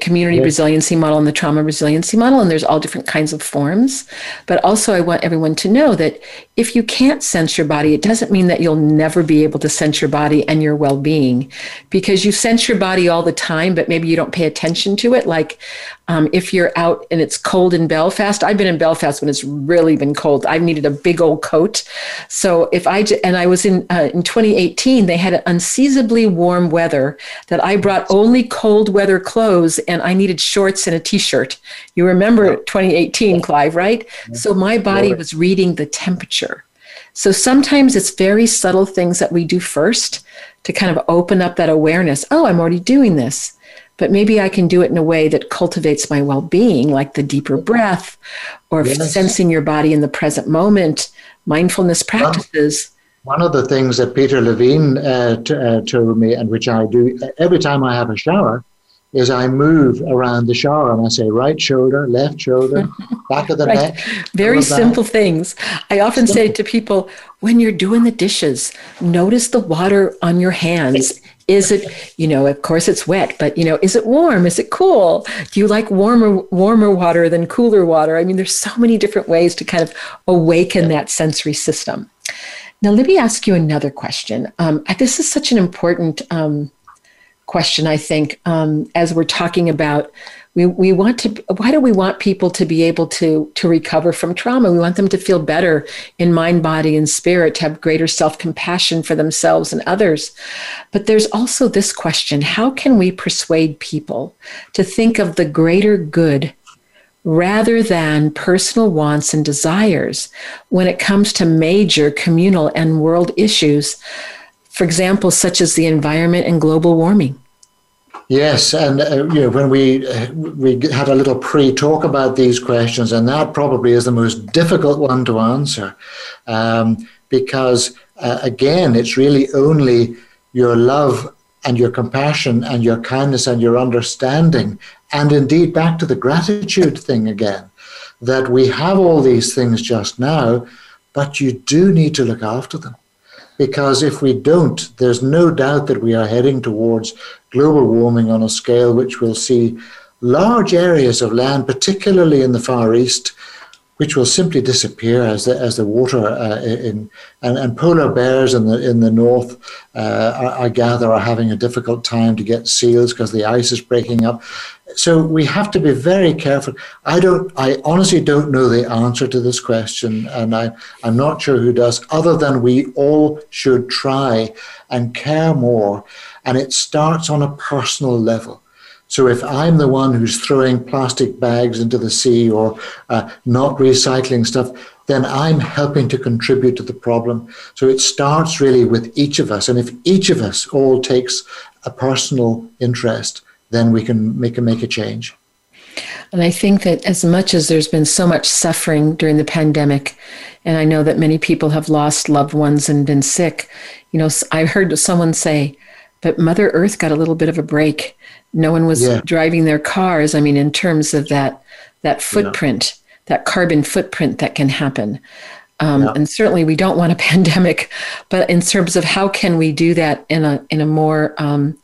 community yes. resiliency model and the trauma resiliency model, and there's all different kinds of forms. But also, I want everyone to know that if you can't sense your body, it doesn't mean that you'll never be able to sense your body and your well being because you sense your body all the time, but maybe you don't pay attention to it. Like um, if you're out and it's cold in Belfast, I've been in Belfast when it's really been cold. I've needed a big old coat. So if I and I was in uh, in 2018, they had unseasonably warm weather that I brought only cold weather clothes and I needed shorts and a t-shirt. You remember 2018, Clive, right? So my body was reading the temperature. So sometimes it's very subtle things that we do first to kind of open up that awareness. Oh, I'm already doing this but maybe I can do it in a way that cultivates my well being, like the deeper breath or yes. sensing your body in the present moment, mindfulness practices. One, one of the things that Peter Levine uh, t- uh, told me, and which I do every time I have a shower, is I move around the shower and I say right shoulder, left shoulder, back of the right. neck. Very simple things. I often simple. say to people when you're doing the dishes, notice the water on your hands is it you know of course it's wet but you know is it warm? Is it cool? Do you like warmer warmer water than cooler water? I mean there's so many different ways to kind of awaken that sensory system. Now let me ask you another question. Um, this is such an important um, question i think um, as we're talking about we, we want to why do we want people to be able to to recover from trauma? We want them to feel better in mind body and spirit to have greater self-compassion for themselves and others. But there's also this question how can we persuade people to think of the greater good rather than personal wants and desires when it comes to major communal and world issues for example such as the environment and global warming Yes, and uh, you know when we uh, we had a little pre-talk about these questions, and that probably is the most difficult one to answer, um, because uh, again, it's really only your love and your compassion and your kindness and your understanding, and indeed back to the gratitude thing again, that we have all these things just now, but you do need to look after them because if we don't, there's no doubt that we are heading towards global warming on a scale which will see large areas of land, particularly in the Far East, which will simply disappear as the, as the water uh, in and, and polar bears in the in the north, uh, I, I gather, are having a difficult time to get seals because the ice is breaking up. So we have to be very careful. I don't. I honestly don't know the answer to this question, and I I'm not sure who does. Other than we all should try and care more and it starts on a personal level. So if I'm the one who's throwing plastic bags into the sea or uh, not recycling stuff, then I'm helping to contribute to the problem. So it starts really with each of us. And if each of us all takes a personal interest, then we can make a, make a change. And I think that as much as there's been so much suffering during the pandemic, and I know that many people have lost loved ones and been sick, you know, I heard someone say, but Mother Earth got a little bit of a break. No one was yeah. driving their cars. I mean, in terms of that that footprint, yeah. that carbon footprint that can happen. Um, yeah. And certainly, we don't want a pandemic, but in terms of how can we do that in a in a more um,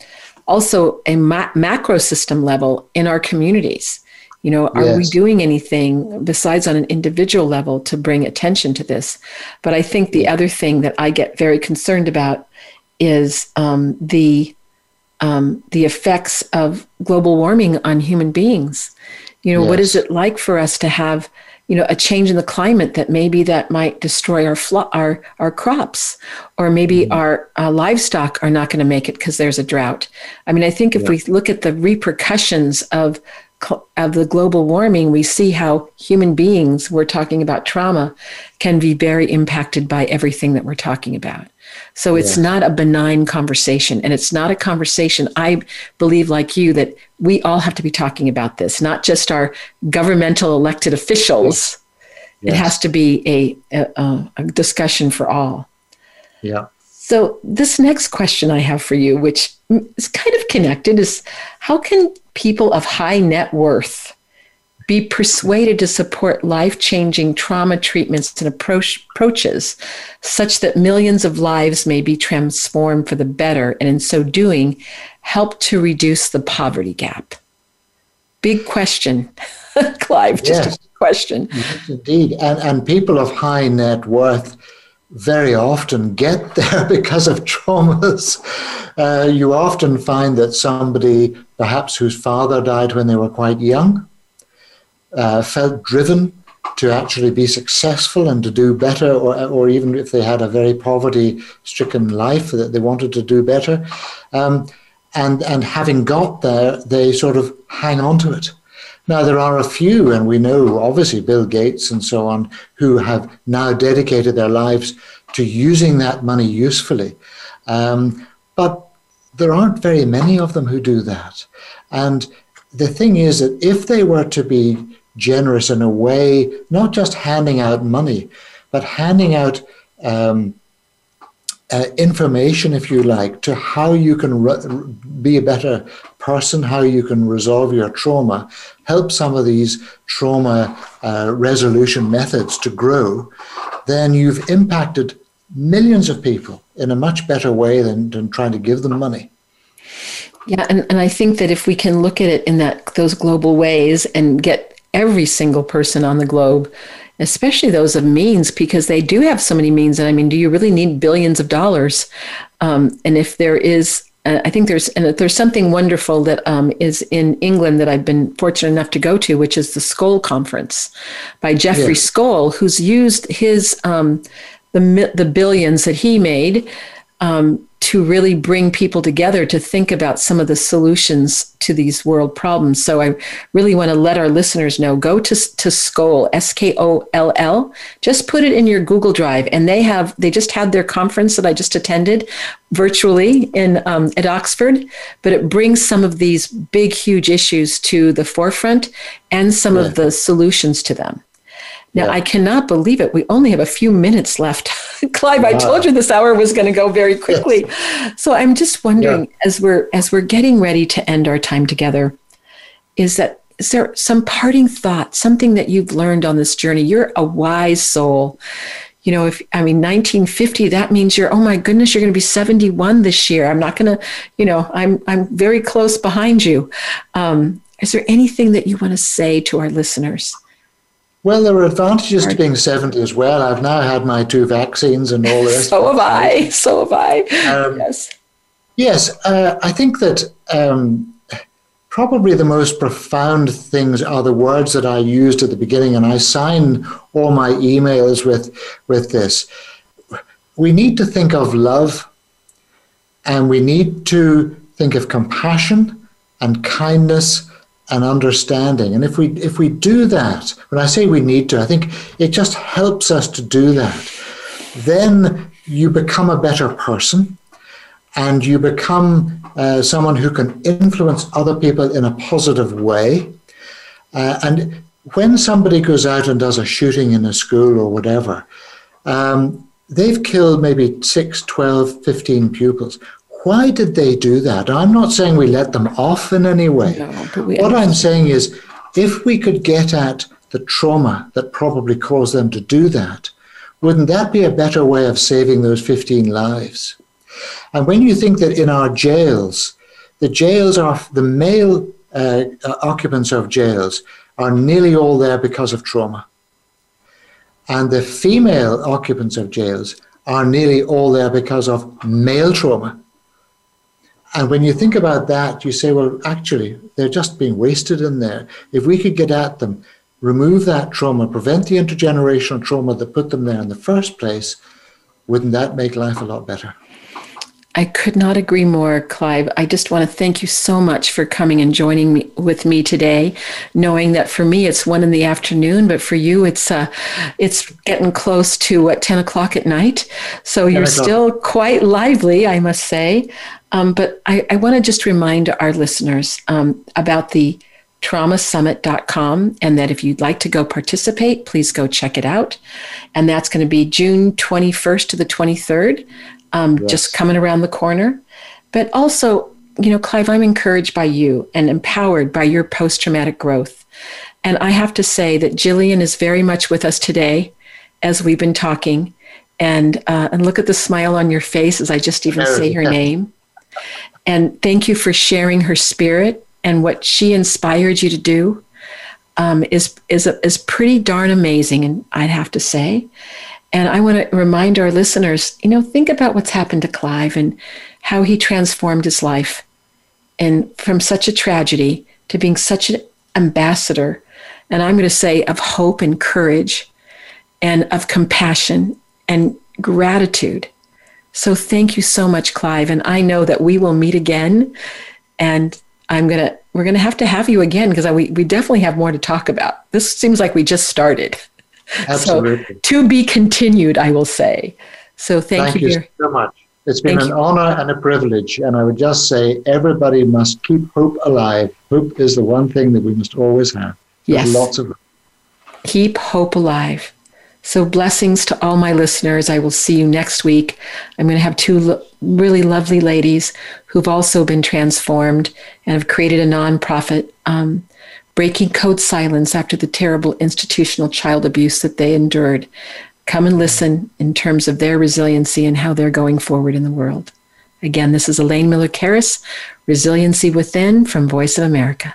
also a ma- macro system level in our communities, You know, are Yes. we doing anything besides on an individual level to bring attention to this? But I think the other thing that I get very concerned about is um, the um, the effects of global warming on human beings. You know, what is it like for us to have, you know, a change in the climate that maybe that might destroy our flo- our our crops, or maybe our uh, livestock are not going to make it because there's a drought. I mean, I think if we look at the repercussions of of the global warming, we see how human beings, we're talking about trauma, can be very impacted by everything that we're talking about. So it's not a benign conversation. And it's not a conversation, I believe, like you, that we all have to be talking about this, not just our governmental elected officials. It Yes. has to be a, a, a discussion for all. Yeah. So, this next question I have for you, which is kind of connected, is how can people of high net worth be persuaded to support life changing trauma treatments and approach, approaches such that millions of lives may be transformed for the better, and in so doing, help to reduce the poverty gap? Big question, Clive, just Yes. a question. Yes, indeed. And, and people of high net worth very often get there because of traumas. Uh, you often find that somebody, perhaps whose father died when they were quite young, uh, felt driven to actually be successful and to do better, or, or even if they had a very poverty stricken life, that they wanted to do better. Um, and, and having got there, they sort of hang on to it. Now, there are a few, and we know obviously Bill Gates and so on, who have now dedicated their lives to using that money usefully. Um, but there aren't very many of them who do that. And the thing is that if they were to be generous in a way, not just handing out money, but handing out um, uh, information, if you like, to how you can re- be a better person, how you can resolve your trauma, help some of these trauma uh, resolution methods to grow, then you've impacted millions of people in a much better way than, than trying to give them money. Yeah, and, and I think that if we can look at it in that those global ways and get every single person on the globe, especially those of means, because they do have so many means. And I mean, do you really need billions of dollars? Um, and if there is, uh, I think there's and there's something wonderful that um, is in England that I've been fortunate enough to go to, which is the Skoll Conference by Jeffrey Yes. Skoll, who's used his um, the the billions that he made um, to really bring people together to think about some of the solutions to these world problems. So I really want to let our listeners know go to to Skoll S K O L L. Just put it in your Google Drive, and they have they just had their conference that I just attended virtually in um, at Oxford. But it brings some of these big, huge issues to the forefront and some Yeah. of the solutions to them. Now, Yeah. I cannot believe it. We only have a few minutes left. Clive, I told you this hour was going to go very quickly. So I'm just wondering, as we're as we're getting ready to end our time together, is that is there some parting thought, something that you've learned on this journey? You're a wise soul. You know, if I mean 1950, that means you're oh my goodness, you're going to be 71 this year. I'm not going to, you know, I'm I'm very close behind you. Um, is there anything that you want to say to our listeners? Well, there are advantages to being 70 as well. I've now had my two vaccines and all this. So have I. So have I. Um, yes. Yes, uh, I think that um, probably the most profound things are the words that I used at the beginning, and I sign all my emails with with this. We need to think of love, and we need to think of compassion and kindness and understanding. And if we if we do that, when I say we need to, I think it just helps us to do that. Then you become a better person and you become uh, someone who can influence other people in a positive way. Uh, and when somebody goes out and does a shooting in a school or whatever, um, they've killed maybe 6, 12, 15 pupils. Why did they do that? I'm not saying we let them off in any way. No, what I'm saying is if we could get at the trauma that probably caused them to do that, wouldn't that be a better way of saving those 15 lives? And when you think that in our jails, the jails are the male uh, occupants of jails are nearly all there because of trauma. And the female occupants of jails are nearly all there because of male trauma. And when you think about that, you say, well, actually, they're just being wasted in there. If we could get at them, remove that trauma, prevent the intergenerational trauma that put them there in the first place, wouldn't that make life a lot better? I could not agree more, Clive. I just want to thank you so much for coming and joining me with me today, knowing that for me it's one in the afternoon, but for you it's uh, it's getting close to what ten o'clock at night. So you're still quite lively, I must say. Um, but I, I want to just remind our listeners um, about the traumasummit.com and that if you'd like to go participate, please go check it out. And that's going to be June 21st to the 23rd, um, yes. just coming around the corner. But also, you know, Clive, I'm encouraged by you and empowered by your post traumatic growth. And I have to say that Gillian is very much with us today as we've been talking. And, uh, and look at the smile on your face as I just even say her name. And thank you for sharing her spirit and what she inspired you to do um, is is is pretty darn amazing, and I'd have to say. And I want to remind our listeners, you know, think about what's happened to Clive and how he transformed his life, and from such a tragedy to being such an ambassador, and I'm going to say of hope and courage, and of compassion and gratitude. So thank you so much, Clive, and I know that we will meet again, and I'm gonna we're gonna have to have you again because we we definitely have more to talk about. This seems like we just started. Absolutely. So, to be continued, I will say. So thank, thank you, you so much. It's been thank an you. honor and a privilege, and I would just say everybody must keep hope alive. Hope is the one thing that we must always have. There's yes. lots of. Keep hope alive. So, blessings to all my listeners. I will see you next week. I'm going to have two lo- really lovely ladies who've also been transformed and have created a nonprofit, um, breaking code silence after the terrible institutional child abuse that they endured. Come and listen in terms of their resiliency and how they're going forward in the world. Again, this is Elaine Miller Karas, Resiliency Within from Voice of America.